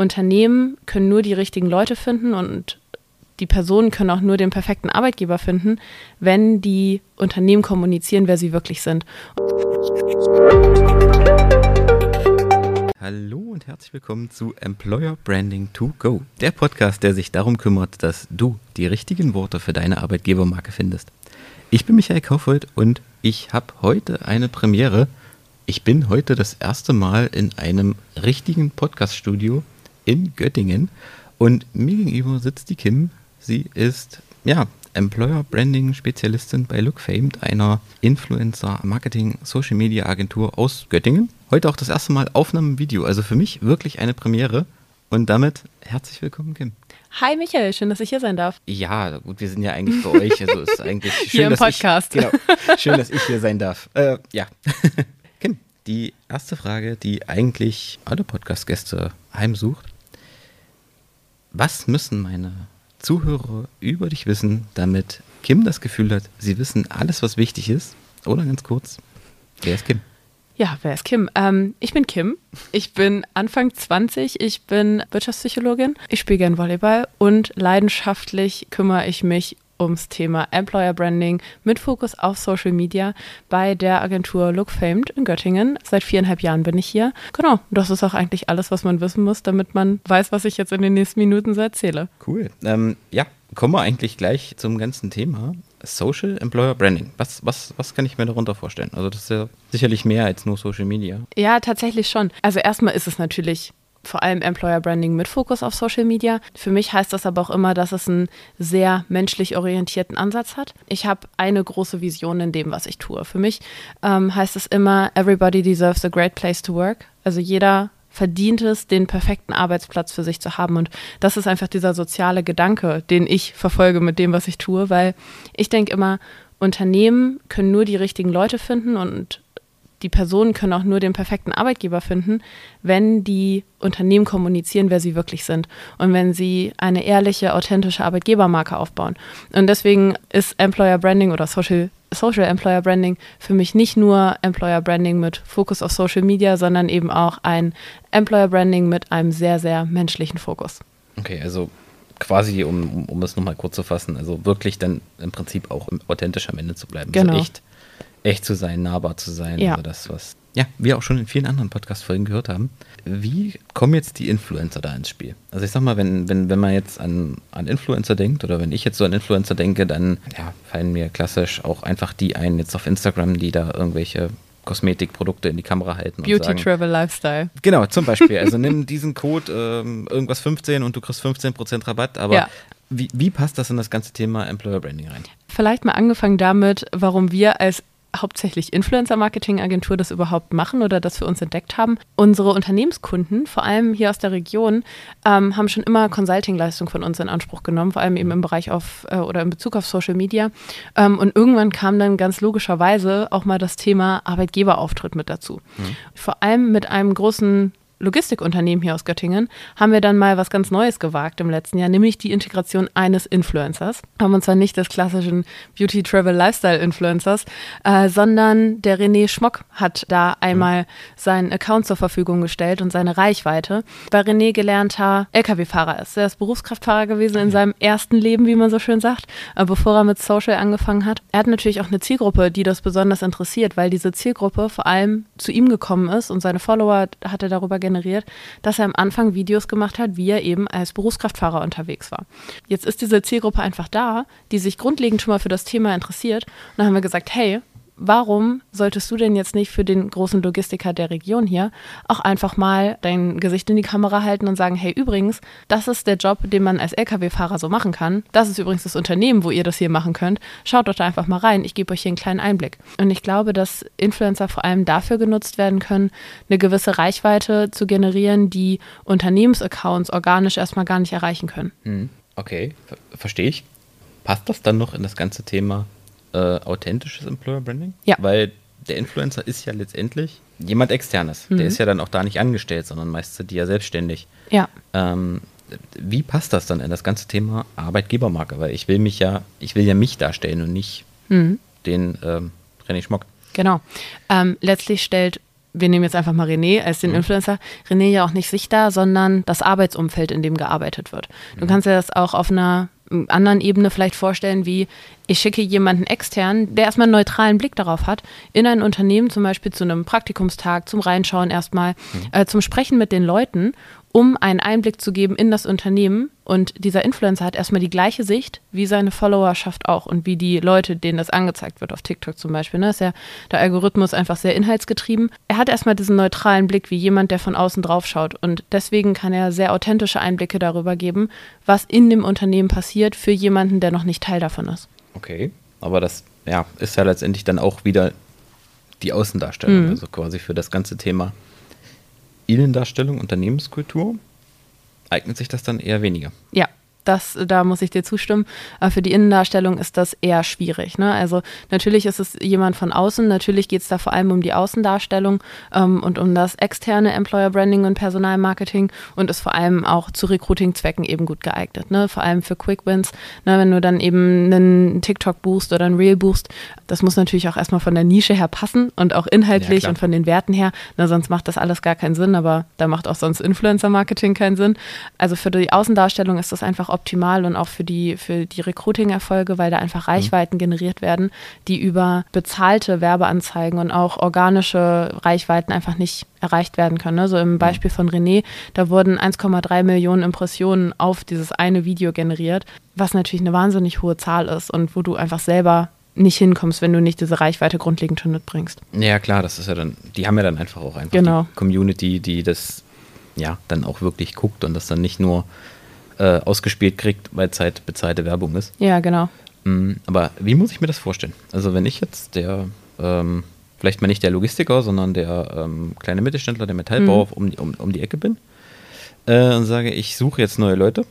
Unternehmen können nur die richtigen Leute finden und die Personen können auch nur den perfekten Arbeitgeber finden, wenn die Unternehmen kommunizieren, wer sie wirklich sind. Hallo und herzlich willkommen zu Employer Branding to Go, der Podcast, der sich darum kümmert, dass du die richtigen Worte für deine Arbeitgebermarke findest. Ich bin Michael Kaufhold und ich habe heute eine Premiere. Ich bin heute das erste Mal in einem richtigen Podcaststudio in Göttingen und mir gegenüber sitzt die Kim. Sie ist ja Employer Branding Spezialistin bei Lookfamed, einer Influencer Marketing Social Media Agentur aus Göttingen. Heute auch das erste Mal Aufnahmevideo, also für mich wirklich eine Premiere. Und damit herzlich willkommen, Kim. Hi Michael, schön, dass ich hier sein darf. Ja, gut, wir sind ja eigentlich bei euch. Also ist eigentlich schön, hier im dass Podcast. Ich, genau, schön, dass ich hier sein darf. Äh, ja. Die erste Frage, die eigentlich alle Podcast-Gäste heimsucht. Was müssen meine Zuhörer über dich wissen, damit Kim das Gefühl hat, sie wissen alles, was wichtig ist? Oder ganz kurz, wer ist Kim? Ja, wer ist Kim? Ähm, ich bin Kim. Ich bin Anfang 20. Ich bin Wirtschaftspsychologin. Ich spiele gern Volleyball und leidenschaftlich kümmere ich mich ums Thema Employer Branding mit Fokus auf Social Media bei der Agentur Look Famed in Göttingen. Seit viereinhalb Jahren bin ich hier. Genau, das ist auch eigentlich alles, was man wissen muss, damit man weiß, was ich jetzt in den nächsten Minuten so erzähle. Cool. Ähm, ja, kommen wir eigentlich gleich zum ganzen Thema. Social Employer Branding. Was, was, was kann ich mir darunter vorstellen? Also das ist ja sicherlich mehr als nur Social Media. Ja, tatsächlich schon. Also erstmal ist es natürlich vor allem Employer Branding mit Fokus auf Social Media. Für mich heißt das aber auch immer, dass es einen sehr menschlich orientierten Ansatz hat. Ich habe eine große Vision in dem, was ich tue. Für mich ähm, heißt es immer, everybody deserves a great place to work. Also jeder verdient es, den perfekten Arbeitsplatz für sich zu haben. Und das ist einfach dieser soziale Gedanke, den ich verfolge mit dem, was ich tue, weil ich denke immer, Unternehmen können nur die richtigen Leute finden und die Personen können auch nur den perfekten Arbeitgeber finden, wenn die Unternehmen kommunizieren, wer sie wirklich sind und wenn sie eine ehrliche, authentische Arbeitgebermarke aufbauen. Und deswegen ist Employer Branding oder Social, Social Employer Branding für mich nicht nur Employer Branding mit Fokus auf Social Media, sondern eben auch ein Employer Branding mit einem sehr, sehr menschlichen Fokus. Okay, also quasi, um, um es nochmal kurz zu fassen, also wirklich dann im Prinzip auch authentisch am Ende zu bleiben. Genau. Also echt echt zu sein, nahbar zu sein. Ja. Also das, was ja, wir auch schon in vielen anderen Podcast-Folgen gehört haben. Wie kommen jetzt die Influencer da ins Spiel? Also ich sag mal, wenn, wenn, wenn man jetzt an, an Influencer denkt oder wenn ich jetzt so an Influencer denke, dann ja, fallen mir klassisch auch einfach die ein, jetzt auf Instagram, die da irgendwelche Kosmetikprodukte in die Kamera halten. Beauty, und sagen, Travel, Lifestyle. Genau, zum Beispiel. Also nimm diesen Code ähm, irgendwas 15 und du kriegst 15% Rabatt, aber Ja. wie, wie passt das in das ganze Thema Employer Branding rein? Vielleicht mal angefangen damit, warum wir als hauptsächlich Influencer-Marketing-Agentur das überhaupt machen oder das für uns entdeckt haben. Unsere Unternehmenskunden, vor allem hier aus der Region, ähm, haben schon immer Consulting-Leistung von uns in Anspruch genommen, vor allem eben im Bereich auf äh, oder in Bezug auf Social Media. Ähm, und irgendwann kam dann ganz logischerweise auch mal das Thema Arbeitgeberauftritt mit dazu. Vor allem mit einem großen Logistikunternehmen hier aus Göttingen, haben wir dann mal was ganz Neues gewagt im letzten Jahr, nämlich die Integration eines Influencers. Haben uns zwar nicht des klassischen Beauty, Travel, Lifestyle Influencers, äh, sondern der René Schmock hat da einmal seinen Account zur Verfügung gestellt und seine Reichweite, weil René gelernter Lkw-Fahrer ist. Er ist Berufskraftfahrer gewesen in seinem ersten Leben, wie man so schön sagt, äh, bevor er mit Social angefangen hat. Er hat natürlich auch eine Zielgruppe, die das besonders interessiert, weil diese Zielgruppe vor allem zu ihm gekommen ist und seine Follower hat er darüber generiert, dass er am Anfang Videos gemacht hat, wie er eben als Berufskraftfahrer unterwegs war. Jetzt ist diese Zielgruppe einfach da, die sich grundlegend schon mal für das Thema interessiert. Und dann haben wir gesagt, hey, warum solltest du denn jetzt nicht für den großen Logistiker der Region hier auch einfach mal dein Gesicht in die Kamera halten und sagen, hey, übrigens, das ist der Job, den man als Lkw-Fahrer so machen kann. Das ist übrigens das Unternehmen, wo ihr das hier machen könnt. Schaut doch da einfach mal rein. Ich gebe euch hier einen kleinen Einblick. Und ich glaube, dass Influencer vor allem dafür genutzt werden können, eine gewisse Reichweite zu generieren, die Unternehmensaccounts organisch erstmal gar nicht erreichen können. Hm, Okay, ver verstehe ich. Passt das dann noch in das ganze Thema äh, authentisches Employer Branding? Ja. Weil der Influencer ist ja letztendlich jemand externes. Der ist ja dann auch da nicht angestellt, sondern meist sind die ja selbstständig. Ja. Ähm, wie passt das dann in das ganze Thema Arbeitgebermarke? Weil ich will mich ja, ich will ja mich darstellen und nicht den ähm, René Schmock. Genau. Ähm, letztlich stellt wir nehmen jetzt einfach mal René als den mhm. Influencer, René ja auch nicht sich da, sondern das Arbeitsumfeld, in dem gearbeitet wird. Du mhm. kannst dir das auch auf einer anderen Ebene vielleicht vorstellen, wie ich schicke jemanden extern, der erstmal einen neutralen Blick darauf hat, in ein Unternehmen zum Beispiel zu einem Praktikumstag, zum Reinschauen erstmal, mhm. äh, zum Sprechen mit den Leuten um einen Einblick zu geben in das Unternehmen. Und dieser Influencer hat erstmal die gleiche Sicht wie seine Followerschaft auch und wie die Leute, denen das angezeigt wird auf TikTok zum Beispiel. Ne? Ist ja der Algorithmus einfach sehr inhaltsgetrieben. Er hat erstmal diesen neutralen Blick wie jemand, der von außen drauf schaut. Und deswegen kann er sehr authentische Einblicke darüber geben, was in dem Unternehmen passiert für jemanden, der noch nicht Teil davon ist. Okay, aber das ja, ist ja letztendlich dann auch wieder die Außendarstellung, mhm. also quasi für das ganze Thema Innendarstellung, Unternehmenskultur eignet sich das dann eher weniger. Ja, das, da muss ich dir zustimmen. Aber für die Innendarstellung ist das eher schwierig. Ne? Also natürlich ist es jemand von außen, natürlich geht es da vor allem um die Außendarstellung ähm, und um das externe Employer Branding und Personalmarketing und ist vor allem auch zu Recruiting-Zwecken eben gut geeignet. Ne? Vor allem für Quick Wins. Ne? Wenn du dann eben einen TikTok buchst oder ein Reel buchst, das muss natürlich auch erstmal von der Nische her passen und auch inhaltlich ja, und von den Werten her. Ne? Sonst macht das alles gar keinen Sinn, aber da macht auch sonst Influencer-Marketing keinen Sinn. Also für die Außendarstellung ist das einfach optimal und auch für die, für die Recruiting-Erfolge, weil da einfach mhm. Reichweiten mhm. generiert werden, die über bezahlte Werbeanzeigen und auch organische Reichweiten einfach nicht erreicht werden können. Ne? So im mhm. Beispiel von René, da wurden 1,3 Millionen Impressionen auf dieses eine Video generiert, was natürlich eine wahnsinnig hohe Zahl ist und wo du einfach selber nicht hinkommst, wenn du nicht diese Reichweite grundlegend schon mitbringst. Ja, klar, das ist ja dann, die haben ja dann einfach auch einfach genau. die Community, die das ja dann auch wirklich guckt und das dann nicht nur äh, ausgespielt kriegt, weil es halt bezahlte Werbung ist. Ja, genau. Mm, aber wie muss ich mir das vorstellen? Also wenn ich jetzt der, ähm, vielleicht mal nicht der Logistiker, sondern der ähm, kleine Mittelständler, der Metallbauer mhm. um, um, um die Ecke bin äh, und sage, ich suche jetzt neue Leute,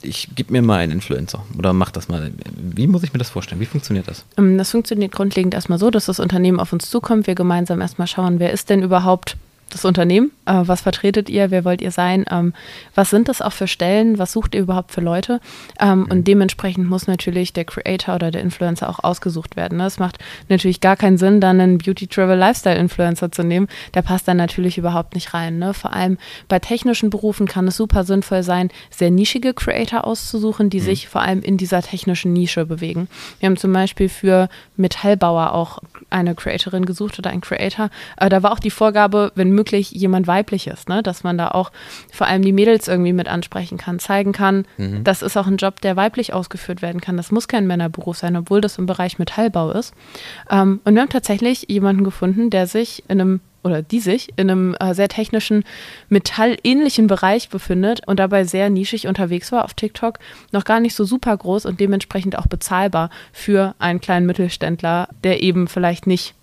ich gebe mir mal einen Influencer oder mach das mal. Wie muss ich mir das vorstellen? Wie funktioniert das? Ähm, das funktioniert grundlegend erstmal so, dass das Unternehmen auf uns zukommt, wir gemeinsam erstmal schauen, wer ist denn überhaupt das Unternehmen? Äh, was vertretet ihr? Wer wollt ihr sein? Ähm, was sind das auch für Stellen? Was sucht ihr überhaupt für Leute? Ähm, mhm. Und dementsprechend muss natürlich der Creator oder der Influencer auch ausgesucht werden. Ne? Es macht natürlich gar keinen Sinn, dann einen Beauty Travel Lifestyle Influencer zu nehmen. Der passt dann natürlich überhaupt nicht rein. Ne? Vor allem bei technischen Berufen kann es super sinnvoll sein, sehr nischige Creator auszusuchen, die mhm. sich vor allem in dieser technischen Nische bewegen. Wir haben zum Beispiel für Metallbauer auch eine Creatorin gesucht oder ein Creator. Äh, da war auch die Vorgabe, wenn möglich jemand weibliches, ne? dass man da auch vor allem die Mädels irgendwie mit ansprechen kann, zeigen kann, mhm. das ist auch ein Job, der weiblich ausgeführt werden kann. Das muss kein Männerberuf sein, obwohl das im Bereich Metallbau ist. Ähm, und wir haben tatsächlich jemanden gefunden, der sich in einem oder die sich in einem äh, sehr technischen, metallähnlichen Bereich befindet und dabei sehr nischig unterwegs war auf TikTok, noch gar nicht so super groß und dementsprechend auch bezahlbar für einen kleinen Mittelständler, der eben vielleicht nicht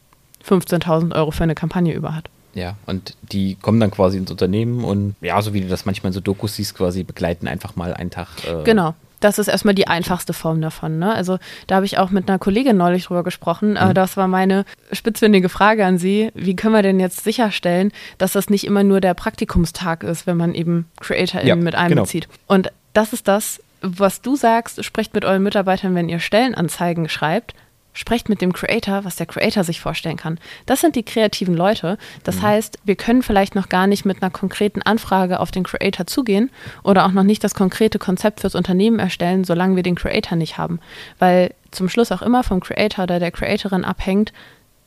15.000 Euro für eine Kampagne über hat. Ja, und die kommen dann quasi ins Unternehmen und ja, so wie du das manchmal in so Dokus siehst, quasi begleiten einfach mal einen Tag. Äh, genau. Das ist erstmal die einfachste Form davon. Ne? Also da habe ich auch mit einer Kollegin neulich drüber gesprochen. Äh, mhm. das war meine spitzfindige Frage an Sie. Wie können wir denn jetzt sicherstellen, dass das nicht immer nur der Praktikumstag ist, wenn man eben CreatorInnen ja, mit einbezieht? Genau. Und das ist das, was du sagst, sprecht mit euren Mitarbeitern, wenn ihr Stellenanzeigen schreibt, sprecht mit dem Creator, was der Creator sich vorstellen kann. Das sind die kreativen Leute. Das mhm. heißt, wir können vielleicht noch gar nicht mit einer konkreten Anfrage auf den Creator zugehen oder auch noch nicht das konkrete Konzept fürs Unternehmen erstellen, solange wir den Creator nicht haben. Weil zum Schluss auch immer vom Creator oder der Creatorin abhängt,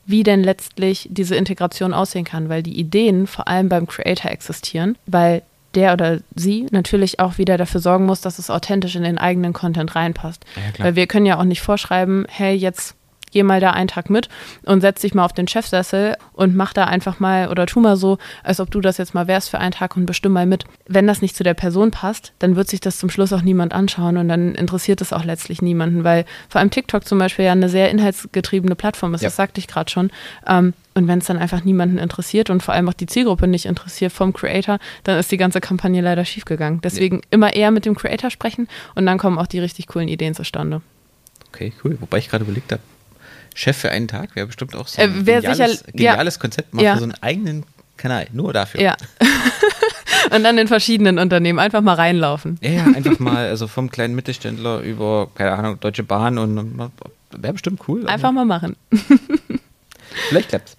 wie denn letztlich diese Integration aussehen kann, weil die Ideen vor allem beim Creator existieren, weil der oder sie natürlich auch wieder dafür sorgen muss, dass es authentisch in den eigenen Content reinpasst. Ja, Weil wir können ja auch nicht vorschreiben, hey, jetzt geh mal da einen Tag mit und setz dich mal auf den Chefsessel und mach da einfach mal oder tu mal so, als ob du das jetzt mal wärst für einen Tag und bestimm mal mit. Wenn das nicht zu der Person passt, dann wird sich das zum Schluss auch niemand anschauen und dann interessiert es auch letztlich niemanden, weil vor allem TikTok zum Beispiel ja eine sehr inhaltsgetriebene Plattform ist, ja. das sagte ich gerade schon. Ähm, und wenn es dann einfach niemanden interessiert und vor allem auch die Zielgruppe nicht interessiert vom Creator, dann ist die ganze Kampagne leider schiefgegangen. Deswegen ja. immer eher mit dem Creator sprechen und dann kommen auch die richtig coolen Ideen zustande. Okay, cool. Wobei ich gerade überlegt habe, Chef für einen Tag wäre bestimmt auch so ein äh, geniales, sicher, geniales ja. Konzept, mal ja. für so einen eigenen Kanal, nur dafür. Ja. Und dann in verschiedenen Unternehmen einfach mal reinlaufen. Ja, ja, einfach mal, also vom kleinen Mittelständler über, keine Ahnung, Deutsche Bahn und wäre bestimmt cool. Einfach mal machen. Vielleicht klappt's.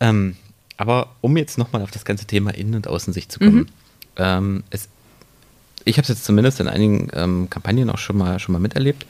Ähm, Aber um jetzt nochmal auf das ganze Thema Innen- und Außensicht zu kommen. Mhm. Ähm, es, ich habe es jetzt zumindest in einigen ähm, Kampagnen auch schon mal, schon mal miterlebt,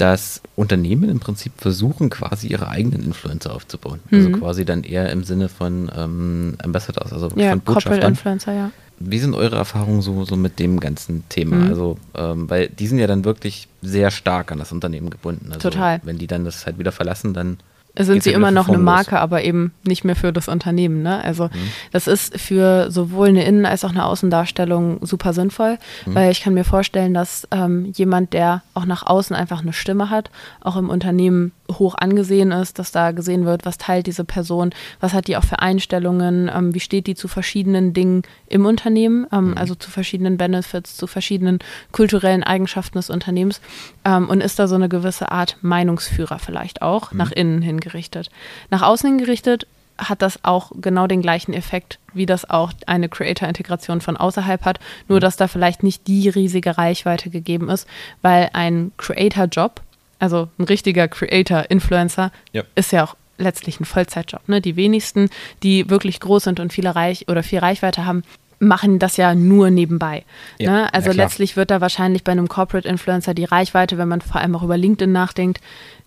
dass Unternehmen im Prinzip versuchen, quasi ihre eigenen Influencer aufzubauen. Also mhm. Also quasi dann eher im Sinne von ähm, Ambassadors, also ja, von Botschaftern. Influencer, ja. Wie sind eure Erfahrungen so, so mit dem ganzen Thema? Mhm. Also, ähm, weil die sind ja dann wirklich sehr stark an das Unternehmen gebunden. Also, Total. Wenn die dann das halt wieder verlassen, dann sind sie immer noch eine Marke, aber eben nicht mehr für das Unternehmen. Ne? Also mhm. das ist für sowohl eine Innen- als auch eine Außendarstellung super sinnvoll, mhm. weil ich kann mir vorstellen, dass ähm, jemand, der auch nach außen einfach eine Stimme hat, auch im Unternehmen hoch angesehen ist, dass da gesehen wird, was teilt diese Person, was hat die auch für Einstellungen, ähm, wie steht die zu verschiedenen Dingen im Unternehmen, ähm, mhm. also zu verschiedenen Benefits, zu verschiedenen kulturellen Eigenschaften des Unternehmens ähm, und ist da so eine gewisse Art Meinungsführer vielleicht auch mhm. nach innen hingerichtet. Nach außen hingerichtet hat das auch genau den gleichen Effekt, wie das auch eine Creator-Integration von außerhalb hat, nur mhm. dass da vielleicht nicht die riesige Reichweite gegeben ist, weil ein Creator-Job also ein richtiger Creator, Influencer, ja. ist ja auch letztlich ein Vollzeitjob. Ne? Die wenigsten, die wirklich groß sind und viele Reich oder viel Reichweite haben, machen das ja nur nebenbei. Ja, ne? Also letztlich wird da wahrscheinlich bei einem Corporate Influencer die Reichweite, wenn man vor allem auch über LinkedIn nachdenkt,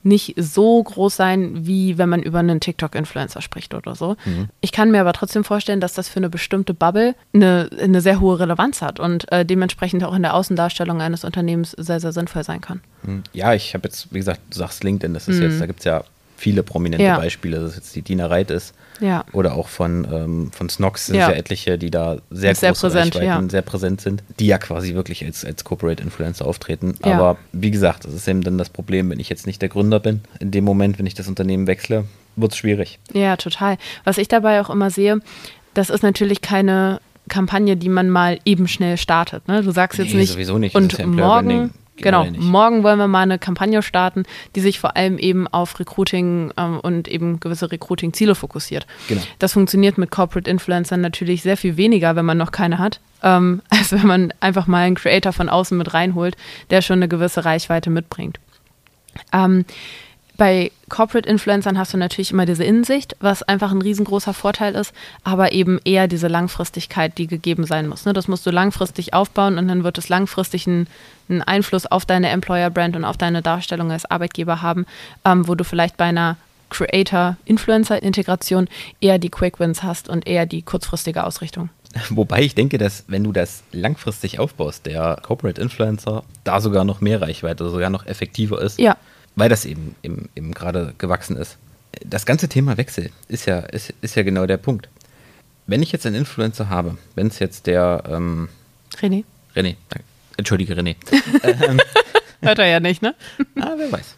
nicht so groß sein, wie wenn man über einen TikTok-Influencer spricht oder so. Mhm. Ich kann mir aber trotzdem vorstellen, dass das für eine bestimmte Bubble eine, eine sehr hohe Relevanz hat und äh, dementsprechend auch in der Außendarstellung eines Unternehmens sehr, sehr sinnvoll sein kann. Mhm. Ja, ich habe jetzt, wie gesagt, du sagst LinkedIn, das ist mhm. jetzt, da gibt es ja viele prominente ja. Beispiele, dass jetzt die Dina Reit ist. Ja. Oder auch von, ähm, von Snox sind ja. ja etliche, die da sehr, sehr große präsent, Reichweiten, ja. sehr präsent sind, die ja quasi wirklich als, als Corporate Influencer auftreten. Aber wie gesagt, das ist eben dann das Problem, wenn ich jetzt nicht der Gründer bin. In dem Moment, wenn ich das Unternehmen wechsle, wird es schwierig. Ja, total. Was ich dabei auch immer sehe, das ist natürlich keine Kampagne, die man mal eben schnell startet. Ne? Du sagst jetzt nee, nicht, sowieso nicht. und morgen Genau, morgen wollen wir mal eine Kampagne starten, die sich vor allem eben auf Recruiting ähm, und eben gewisse Recruiting-Ziele fokussiert. Genau. Das funktioniert mit Corporate Influencern natürlich sehr viel weniger, wenn man noch keine hat, ähm, als wenn man einfach mal einen Creator von außen mit reinholt, der schon eine gewisse Reichweite mitbringt. Ähm, bei Corporate Influencern hast du natürlich immer diese Innensicht, was einfach ein riesengroßer Vorteil ist, aber eben eher diese Langfristigkeit, die gegeben sein muss. Ne? Das musst du langfristig aufbauen und dann wird es langfristig einen, einen Einfluss auf deine Employer-Brand und auf deine Darstellung als Arbeitgeber haben, ähm, wo du vielleicht bei einer Creator-Influencer-Integration eher die Quick Wins hast und eher die kurzfristige Ausrichtung. Wobei ich denke, dass wenn du das langfristig aufbaust, der Corporate Influencer da sogar noch mehr Reichweite, sogar noch effektiver ist. Ja weil das eben, eben, eben gerade gewachsen ist. Das ganze Thema Wechsel ist ja, ist, ist ja genau der Punkt. Wenn ich jetzt einen Influencer habe, wenn es jetzt der ähm, René. René, danke. Entschuldige, René. ähm, Hört er ja nicht, ne? ah, wer weiß.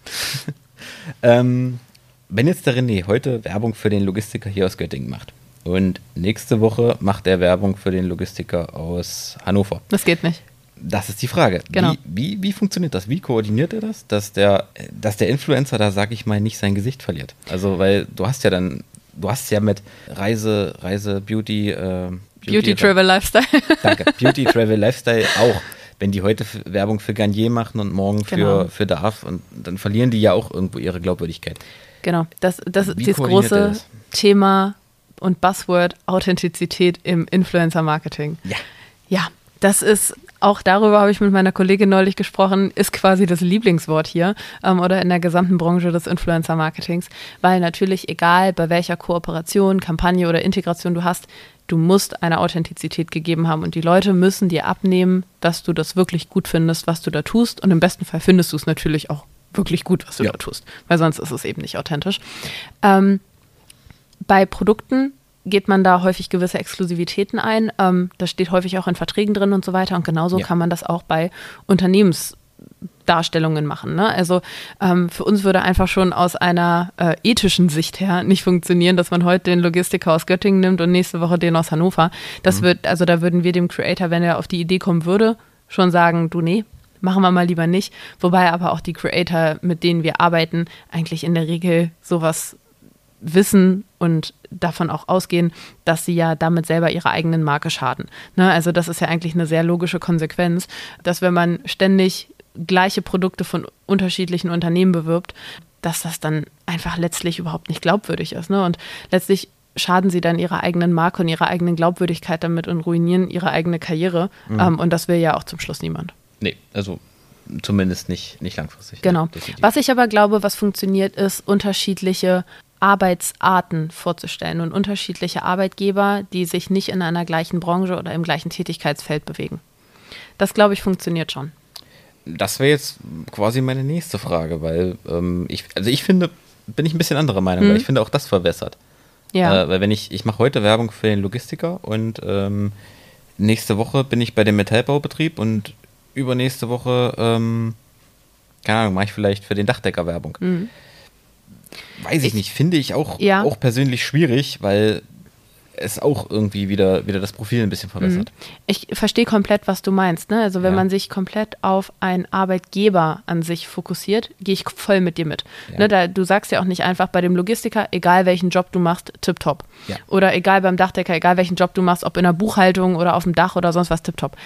ähm, wenn jetzt der René heute Werbung für den Logistiker hier aus Göttingen macht und nächste Woche macht er Werbung für den Logistiker aus Hannover. Das geht nicht. Das ist die Frage. Genau. Wie, wie, wie, funktioniert das? Wie koordiniert er das, dass der, dass der Influencer da, sag ich mal, nicht sein Gesicht verliert? Also, weil du hast ja dann, du hast ja mit Reise, Reise, Beauty, äh, Beauty, Beauty Travel Lifestyle. Danke. Beauty Travel Lifestyle auch. Wenn die heute Werbung für Garnier machen und morgen für, genau. für Darf, und dann verlieren die ja auch irgendwo ihre Glaubwürdigkeit. Genau. Das, das ist das große das? Thema und Buzzword Authentizität im Influencer-Marketing. Ja. Ja, das ist auch darüber habe ich mit meiner Kollegin neulich gesprochen, ist quasi das Lieblingswort hier ähm, oder in der gesamten Branche des Influencer-Marketings, weil natürlich egal bei welcher Kooperation, Kampagne oder Integration du hast, du musst eine Authentizität gegeben haben und die Leute müssen dir abnehmen, dass du das wirklich gut findest, was du da tust und im besten Fall findest du es natürlich auch wirklich gut, was du ja. da tust, weil sonst ist es eben nicht authentisch. Ähm, bei Produkten geht man da häufig gewisse Exklusivitäten ein. Ähm, das steht häufig auch in Verträgen drin und so weiter. Und genauso ja. kann man das auch bei Unternehmensdarstellungen machen. Ne? Also ähm, für uns würde einfach schon aus einer äh, ethischen Sicht her nicht funktionieren, dass man heute den Logistiker aus Göttingen nimmt und nächste Woche den aus Hannover. Das mhm. wird, also da würden wir dem Creator, wenn er auf die Idee kommen würde, schon sagen, du nee, machen wir mal lieber nicht. Wobei aber auch die Creator, mit denen wir arbeiten, eigentlich in der Regel sowas wissen und davon auch ausgehen, dass sie ja damit selber ihrer eigenen Marke schaden. Ne? Also das ist ja eigentlich eine sehr logische Konsequenz, dass wenn man ständig gleiche Produkte von unterschiedlichen Unternehmen bewirbt, dass das dann einfach letztlich überhaupt nicht glaubwürdig ist. Ne? Und letztlich schaden sie dann ihrer eigenen Marke und ihrer eigenen Glaubwürdigkeit damit und ruinieren ihre eigene Karriere. Mhm. Ähm, und das will ja auch zum Schluss niemand. Nee, also zumindest nicht, nicht langfristig. Genau. definitiv. Was ich aber glaube, was funktioniert, ist unterschiedliche Arbeitsarten vorzustellen und unterschiedliche Arbeitgeber, die sich nicht in einer gleichen Branche oder im gleichen Tätigkeitsfeld bewegen. Das, glaube ich, funktioniert schon. Das wäre jetzt quasi meine nächste Frage, weil ähm, ich, also ich finde, bin ich ein bisschen anderer Meinung, Mhm. weil ich finde auch das verwässert. Ja. Äh, weil wenn ich, ich mache heute Werbung für den Logistiker und ähm, nächste Woche bin ich bei dem Metallbaubetrieb und übernächste Woche, ähm, keine Ahnung, mache ich vielleicht für den Dachdecker Werbung. Mhm. Weiß ich, nicht, finde ich auch, Ja. auch persönlich schwierig, weil es auch irgendwie wieder, wieder das Profil ein bisschen verwässert. Ich verstehe komplett, was du meinst. Ne? Also wenn Ja. man sich komplett auf einen Arbeitgeber an sich fokussiert, gehe ich voll mit dir mit. Ja. Ne, da, du sagst ja auch nicht einfach bei dem Logistiker, egal welchen Job du machst, tipptopp. Ja. Oder egal beim Dachdecker, egal welchen Job du machst, ob in der Buchhaltung oder auf dem Dach oder sonst was, tipptopp.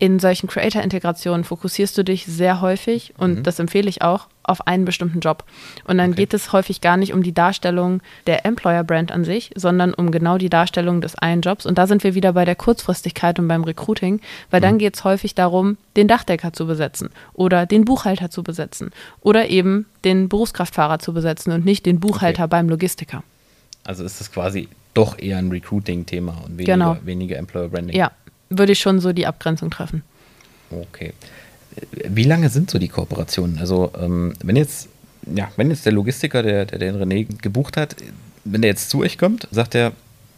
In solchen Creator-Integrationen fokussierst du dich sehr häufig, und Mhm. das empfehle ich auch, auf einen bestimmten Job. Und dann Okay. geht es häufig gar nicht um die Darstellung der Employer-Brand an sich, sondern um genau die Darstellung des einen Jobs. Und da sind wir wieder bei der Kurzfristigkeit und beim Recruiting, weil Mhm. dann geht es häufig darum, den Dachdecker zu besetzen oder den Buchhalter zu besetzen oder eben den Berufskraftfahrer zu besetzen und nicht den Buchhalter Okay. beim Logistiker. Also ist das quasi doch eher ein Recruiting-Thema und weniger, Genau. weniger Employer Branding. Ja, würde ich schon so die Abgrenzung treffen. Okay. Wie lange sind so die Kooperationen? Also, ähm, wenn jetzt, ja, wenn jetzt der Logistiker, der, der den René gebucht hat, wenn der jetzt zu euch kommt, sagt er,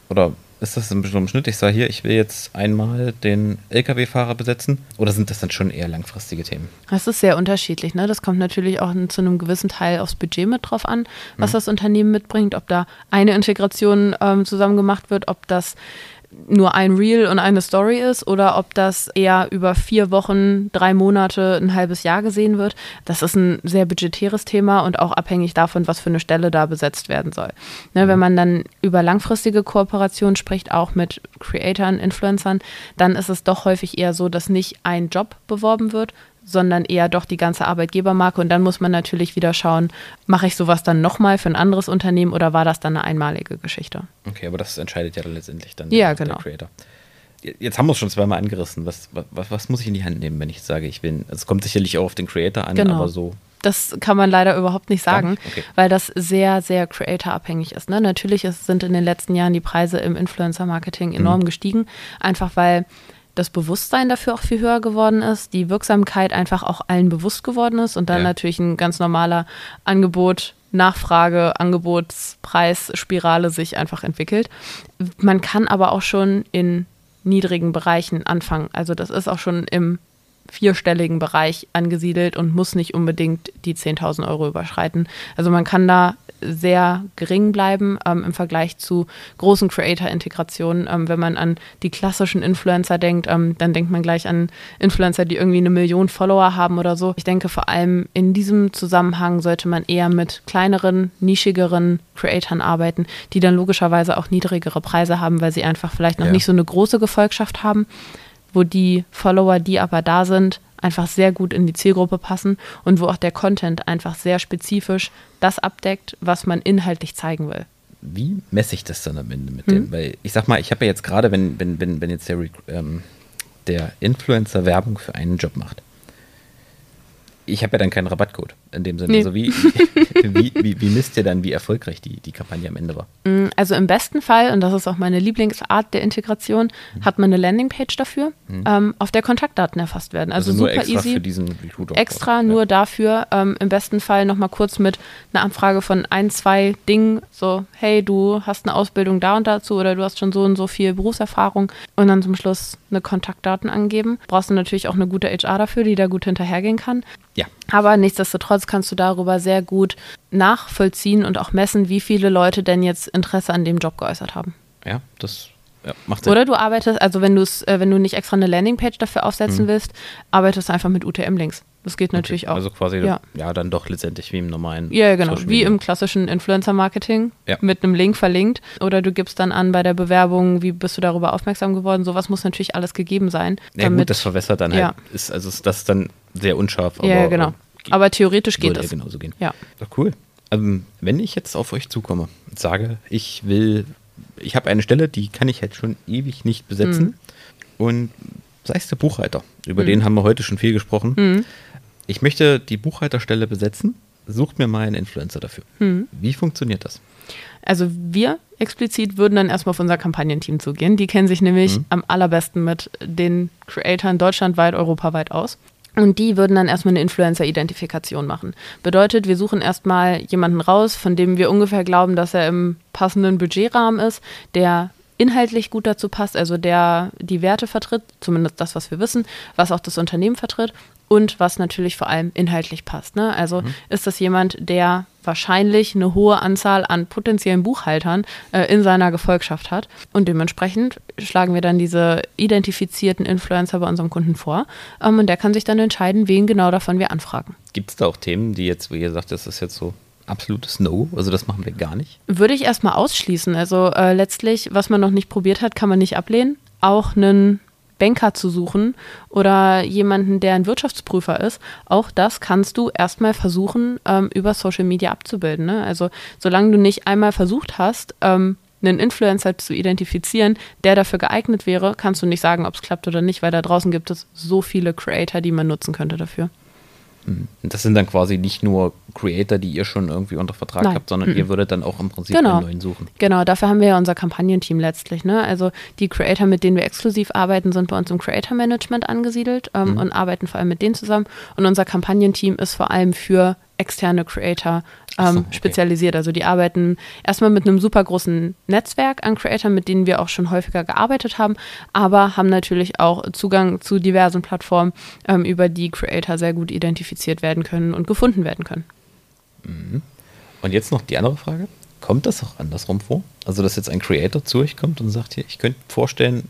oder ist das im bestimmten Schnitt? Ich sage hier, ich will jetzt einmal den LKW-Fahrer besetzen. Oder sind das dann schon eher langfristige Themen? Das ist sehr unterschiedlich. Ne? Das kommt natürlich auch zu einem gewissen Teil aufs Budget mit drauf an, was Mhm. das Unternehmen mitbringt, ob da eine Integration ähm, zusammen gemacht wird, ob das nur ein Reel und eine Story ist oder ob das eher über vier Wochen, drei Monate, ein halbes Jahr gesehen wird. Das ist ein sehr budgetäres Thema und auch abhängig davon, was für eine Stelle da besetzt werden soll. Ne, wenn man dann über langfristige Kooperationen spricht, auch mit Creatoren, Influencern, dann ist es doch häufig eher so, dass nicht ein Job beworben wird, sondern eher doch die ganze Arbeitgebermarke. Und dann muss man natürlich wieder schauen, mache ich sowas dann nochmal für ein anderes Unternehmen oder war das dann eine einmalige Geschichte? Okay, aber das entscheidet ja dann letztendlich dann Ja, der genau. Creator. Jetzt haben wir es schon zweimal angerissen. Was, was, was muss ich in die Hand nehmen, wenn ich sage, ich will? Also es kommt sicherlich auch auf den Creator an, Genau. aber so. Das kann man leider überhaupt nicht sagen? Okay. weil das sehr, sehr creator-abhängig ist. Ne? Natürlich ist, sind in den letzten Jahren die Preise im Mhm. Influencer-Marketing enorm gestiegen, einfach weil das Bewusstsein dafür auch viel höher geworden ist, die Wirksamkeit einfach auch allen bewusst geworden ist und dann Ja. natürlich ein ganz normaler Angebot, Nachfrage, Angebotspreisspirale sich einfach entwickelt. Man kann aber auch schon in niedrigen Bereichen anfangen. Also das ist auch schon im vierstelligen Bereich angesiedelt und muss nicht unbedingt die 10.000 Euro überschreiten. Also man kann da sehr gering bleiben ähm, im Vergleich zu großen Creator-Integrationen. Ähm, wenn man an die klassischen Influencer denkt, ähm, dann denkt man gleich an Influencer, die irgendwie eine Million Follower haben oder so. Ich denke, vor allem in diesem Zusammenhang sollte man eher mit kleineren, nischigeren Creatoren arbeiten, die dann logischerweise auch niedrigere Preise haben, weil sie einfach vielleicht noch Ja. nicht so eine große Gefolgschaft haben wo die Follower, die aber da sind, einfach sehr gut in die Zielgruppe passen und wo auch der Content einfach sehr spezifisch das abdeckt, was man inhaltlich zeigen will. Wie messe ich das dann am Ende mit Mhm. dem? Weil ich sag mal, ich habe ja jetzt gerade, wenn, wenn, wenn, wenn jetzt der, ähm, der Influencer Werbung für einen Job macht, ich habe ja dann keinen Rabattcode in dem Sinne. Nee. Also wie, wie, wie, wie misst ihr dann, wie erfolgreich die, die Kampagne am Ende war? Mm, Also im besten Fall, und das ist auch meine Lieblingsart der Integration, Mhm. hat man eine Landingpage dafür, ähm, auf der Kontaktdaten erfasst werden. Also, nur super extra easy. für diesen Recruiter. extra nur dafür, ähm, im besten Fall nochmal kurz mit einer Anfrage von ein, zwei Dingen, so, hey, du hast eine Ausbildung da und dazu oder du hast schon so und so viel Berufserfahrung und dann zum Schluss eine Kontaktdaten angeben. Brauchst du natürlich auch eine gute HR dafür, die da gut hinterhergehen kann. Ja. Aber nichtsdestotrotz kannst du darüber sehr gut nachvollziehen und auch messen, wie viele Leute denn jetzt Interesse an dem Job geäußert haben. Ja, das ja, macht Sinn. Oder du arbeitest, also wenn du es, äh, wenn du nicht extra eine Landingpage dafür aufsetzen willst, arbeitest du einfach mit UTM-Links. Das geht natürlich auch. Also quasi, Ja. ja. dann doch letztendlich wie im normalen. Ja, genau. Wie im klassischen Influencer-Marketing Ja. mit einem Link verlinkt. Oder du gibst dann an bei der Bewerbung, wie bist du darüber aufmerksam geworden. Sowas muss natürlich alles gegeben sein. Ja, gut, das verwässert dann Ja. halt. Ist, also ist das dann sehr unscharf. ja, aber, genau. Äh, Aber theoretisch geht würde es. ja genauso gehen. Ja. Doch cool. Ähm, wenn ich jetzt auf euch zukomme und sage, ich will, ich habe eine Stelle, die kann ich halt schon ewig nicht besetzen. Mhm. Und sei es der Buchhalter, über mhm. den haben wir heute schon viel gesprochen. Mhm. Ich möchte die Buchhalterstelle besetzen, sucht mir mal einen Influencer dafür. Mhm. Wie funktioniert das? Also wir explizit würden dann erstmal auf unser Kampagnenteam zugehen. Die kennen sich nämlich mhm. am allerbesten mit den Creatoren deutschlandweit, europaweit aus. Und die würden dann erstmal eine Influencer-Identifikation machen. Bedeutet, wir suchen erstmal jemanden raus, von dem wir ungefähr glauben, dass er im passenden Budgetrahmen ist, der inhaltlich gut dazu passt, also der die Werte vertritt, zumindest das, was wir wissen, was auch das Unternehmen vertritt und was natürlich vor allem inhaltlich passt. Ne? Also mhm. ist das jemand, der wahrscheinlich eine hohe Anzahl an potenziellen Buchhaltern äh, in seiner Gefolgschaft hat. Und dementsprechend schlagen wir dann diese identifizierten Influencer bei unserem Kunden vor. Ähm, und der kann sich dann entscheiden, wen genau davon wir anfragen. Gibt es da auch Themen, die jetzt, wo ihr sagt, das ist jetzt so absolutes No, also das machen wir gar nicht? Würde ich erstmal ausschließen. Also äh, letztlich, was man noch nicht probiert hat, kann man nicht ablehnen. Auch einen Banker zu suchen oder jemanden, der ein Wirtschaftsprüfer ist. Auch das kannst du erstmal versuchen, ähm, über Social Media abzubilden. Ne? Also solange du nicht einmal versucht hast, ähm, einen Influencer zu identifizieren, der dafür geeignet wäre, kannst du nicht sagen, ob es klappt oder nicht, weil da draußen gibt es so viele Creator, die man nutzen könnte dafür. Das sind dann quasi nicht nur Creator, die ihr schon irgendwie unter Vertrag Nein. habt, sondern mhm. ihr würdet dann auch im Prinzip genau. einen neuen suchen. Genau, dafür haben wir ja unser Kampagnenteam letztlich. Ne? Also die Creator, mit denen wir exklusiv arbeiten, sind bei uns im Creator Management angesiedelt ähm, mhm. und arbeiten vor allem mit denen zusammen. Und unser Kampagnenteam ist vor allem für externe Creator ähm, so, okay. spezialisiert. Also die arbeiten erstmal mit einem super großen Netzwerk an Creator, mit denen wir auch schon häufiger gearbeitet haben, aber haben natürlich auch Zugang zu diversen Plattformen, ähm, über die Creator sehr gut identifiziert werden können und gefunden werden können. Mhm. Und jetzt noch die andere Frage. Kommt das auch andersrum vor? Also, dass jetzt ein Creator zu euch kommt und sagt, hier, ich könnte vorstellen,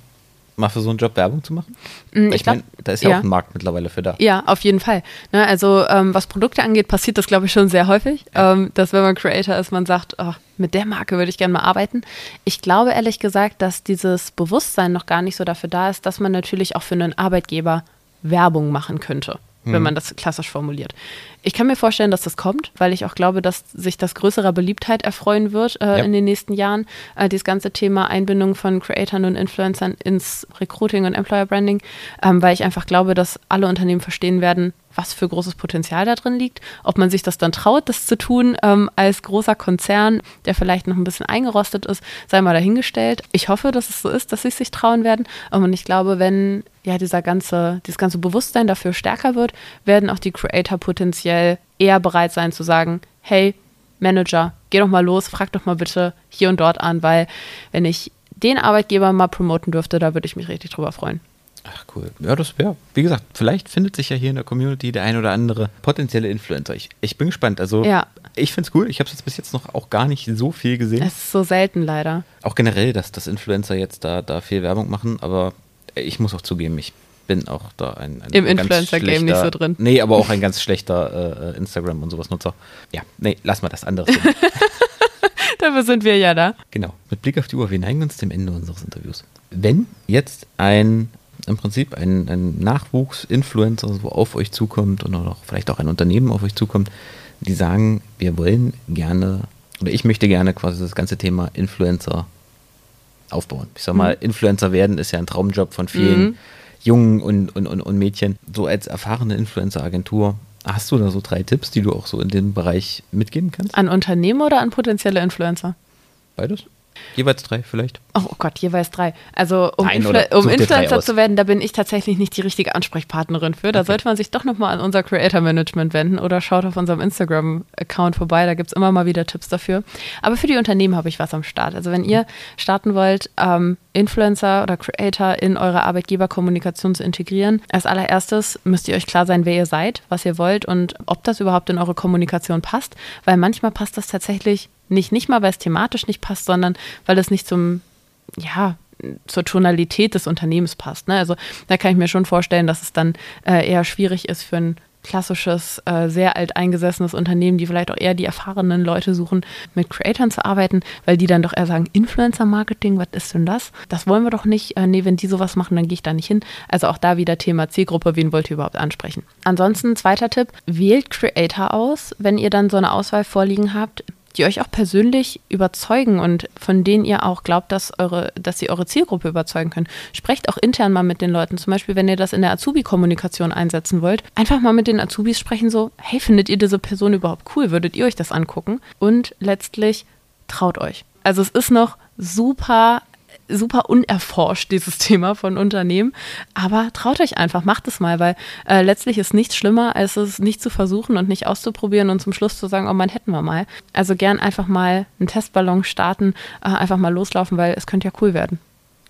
mal für so einen Job Werbung zu machen? Mm, ich, ich meine, da ist ja, ja, auch ein Markt mittlerweile für da. Ja, auf jeden Fall. Ne, also ähm, was Produkte angeht, passiert das, glaube ich, schon sehr häufig, ja. ähm, dass wenn man Creator ist, man sagt, oh, mit der Marke würde ich gerne mal arbeiten. Ich glaube ehrlich gesagt, dass dieses Bewusstsein noch gar nicht so dafür da ist, dass man natürlich auch für einen Arbeitgeber Werbung machen könnte wenn mhm. man das klassisch formuliert. Ich kann mir vorstellen, dass das kommt, weil ich auch glaube, dass sich das größerer Beliebtheit erfreuen wird äh, ja. in den nächsten Jahren. Äh, dieses ganze Thema Einbindung von Creatoren und Influencern ins Recruiting und Employer Branding, ähm, weil ich einfach glaube, dass alle Unternehmen verstehen werden, was für großes Potenzial da drin liegt. Ob man sich das dann traut, das zu tun ähm, als großer Konzern, der vielleicht noch ein bisschen eingerostet ist, sei mal dahingestellt. Ich hoffe, dass es so ist, dass sie sich trauen werden. Und ich glaube, wenn ja dieser ganze, dieses ganze Bewusstsein dafür stärker wird, werden auch die Creator potenziell eher bereit sein zu sagen, hey, Manager, geh doch mal los, frag doch mal bitte hier und dort an, weil wenn ich den Arbeitgeber mal promoten dürfte, da würde ich mich richtig drüber freuen. Ach cool. Ja, das wäre, wie gesagt, vielleicht findet sich ja hier in der Community der ein oder andere potenzielle Influencer. Ich, ich bin gespannt. Also ja. ich finde es cool. Ich habe es jetzt bis jetzt noch auch gar nicht so viel gesehen. Es ist so selten leider. Auch generell, dass, dass Influencer jetzt da, da viel Werbung machen, aber ich muss auch zugeben, ich bin auch da ein, ein im Influencer-Game nicht so drin. Nee, aber auch ein ganz schlechter äh, Instagram und sowas Nutzer. Ja, nee, lass mal das andere. Dafür sind wir ja da. Genau. Mit Blick auf die Uhr, wir neigen uns dem Ende unseres Interviews. Wenn jetzt ein im Prinzip ein, ein Nachwuchs-Influencer so auf euch zukommt oder auch vielleicht auch ein Unternehmen auf euch zukommt, die sagen, wir wollen gerne oder ich möchte gerne quasi das ganze Thema Influencer aufbauen. Ich sag mal, mhm. Influencer werden ist ja ein Traumjob von vielen mhm. Jungen und, und, und, und Mädchen. So als erfahrene Influencer-Agentur, hast du da so drei Tipps, die du auch so in dem Bereich mitgeben kannst? An Unternehmen oder an potenzielle Influencer? Beides. Jeweils drei vielleicht. Oh, oh Gott, jeweils drei. Also um, Influ um Influencer zu werden, da bin ich tatsächlich nicht die richtige Ansprechpartnerin für. Da okay. sollte man sich doch nochmal an unser Creator Management wenden oder schaut auf unserem Instagram-Account vorbei. Da gibt es immer mal wieder Tipps dafür. Aber für die Unternehmen habe ich was am Start. Also wenn ihr starten wollt, ähm, Influencer oder Creator in eure Arbeitgeberkommunikation zu integrieren, als allererstes müsst ihr euch klar sein, wer ihr seid, was ihr wollt und ob das überhaupt in eure Kommunikation passt. Weil manchmal passt das tatsächlich nicht, nicht mal, weil es thematisch nicht passt, sondern weil es nicht zum, ja, zur Tonalität des Unternehmens passt. Ne? Also da kann ich mir schon vorstellen, dass es dann äh, eher schwierig ist für einen klassisches, äh, sehr alteingesessenes Unternehmen, die vielleicht auch eher die erfahrenen Leute suchen, mit Creatoren zu arbeiten, weil die dann doch eher sagen, Influencer-Marketing, was ist denn das? Das wollen wir doch nicht. Äh, nee, wenn die sowas machen, dann gehe ich da nicht hin. Also auch da wieder Thema Zielgruppe, wen wollt ihr überhaupt ansprechen? Ansonsten, zweiter Tipp, wählt Creator aus, wenn ihr dann so eine Auswahl vorliegen habt, die euch auch persönlich überzeugen und von denen ihr auch glaubt, dass, eure, dass sie eure Zielgruppe überzeugen können. Sprecht auch intern mal mit den Leuten. Zum Beispiel, wenn ihr das in der Azubi-Kommunikation einsetzen wollt, einfach mal mit den Azubis sprechen, so, hey, findet ihr diese Person überhaupt cool? Würdet ihr euch das angucken? Und letztlich traut euch. Also es ist noch super super unerforscht, dieses Thema von Unternehmen. Aber traut euch einfach, macht es mal, weil äh, letztlich ist nichts schlimmer, als es nicht zu versuchen und nicht auszuprobieren und zum Schluss zu sagen, oh man, hätten wir mal. Also gern einfach mal einen Testballon starten, äh, einfach mal loslaufen, weil es könnte ja cool werden.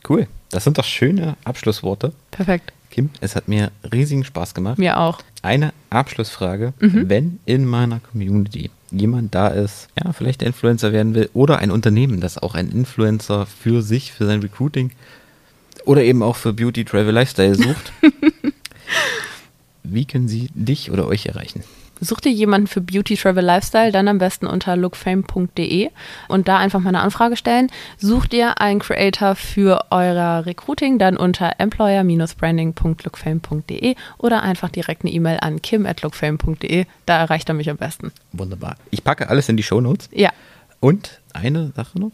Cool. Das sind doch schöne Abschlussworte. Perfekt. Kim, es hat mir riesigen Spaß gemacht. Mir auch. Eine Abschlussfrage. Mhm. Wenn in meiner Community jemand da ist, ja, vielleicht der Influencer werden will oder ein Unternehmen, das auch ein Influencer für sich, für sein Recruiting oder eben auch für Beauty, Travel, Lifestyle sucht, wie können sie dich oder euch erreichen? Such dir jemanden für Beauty, Travel, Lifestyle, dann am besten unter lookfame.de und da einfach mal eine Anfrage stellen. Such dir einen Creator für euer Recruiting, dann unter employer-branding.lookfame.de oder einfach direkt eine E-Mail an kim.lookfame.de. Da erreicht er mich am besten. Wunderbar. Ich packe alles in die Show Notes. Ja. Und eine Sache noch.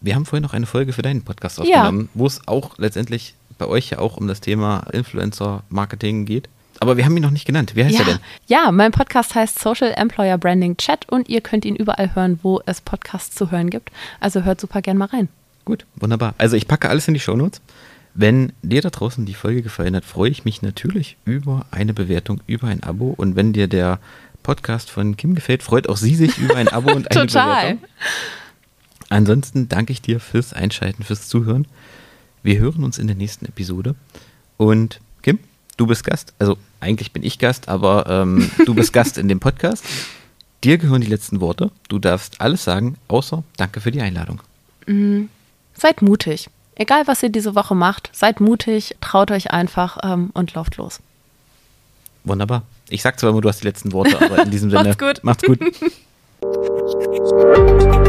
Wir haben vorhin noch eine Folge für deinen Podcast aufgenommen, ja. wo es auch letztendlich bei euch ja auch um das Thema Influencer-Marketing geht. Aber wir haben ihn noch nicht genannt. Wie heißt ja. er denn? Ja, mein Podcast heißt Social Employer Branding Chat und ihr könnt ihn überall hören, wo es Podcasts zu hören gibt. Also hört super gern mal rein. Gut, wunderbar. Also ich packe alles in die Shownotes. Wenn dir da draußen die Folge gefallen hat, freue ich mich natürlich über eine Bewertung, über ein Abo. Und wenn dir der Podcast von Kim gefällt, freut auch sie sich über ein Abo und eine Total. Bewertung. Ansonsten danke ich dir fürs Einschalten, fürs Zuhören. Wir hören uns in der nächsten Episode. Und du bist Gast. Also eigentlich bin ich Gast, aber ähm, du bist Gast in dem Podcast. Dir gehören die letzten Worte. Du darfst alles sagen, außer danke für die Einladung. Mhm. Seid mutig. Egal, was ihr diese Woche macht, seid mutig, traut euch einfach ähm, und lauft los. Wunderbar. Ich sag zwar immer, du hast die letzten Worte, aber in diesem Sinne. macht's gut. Macht's gut.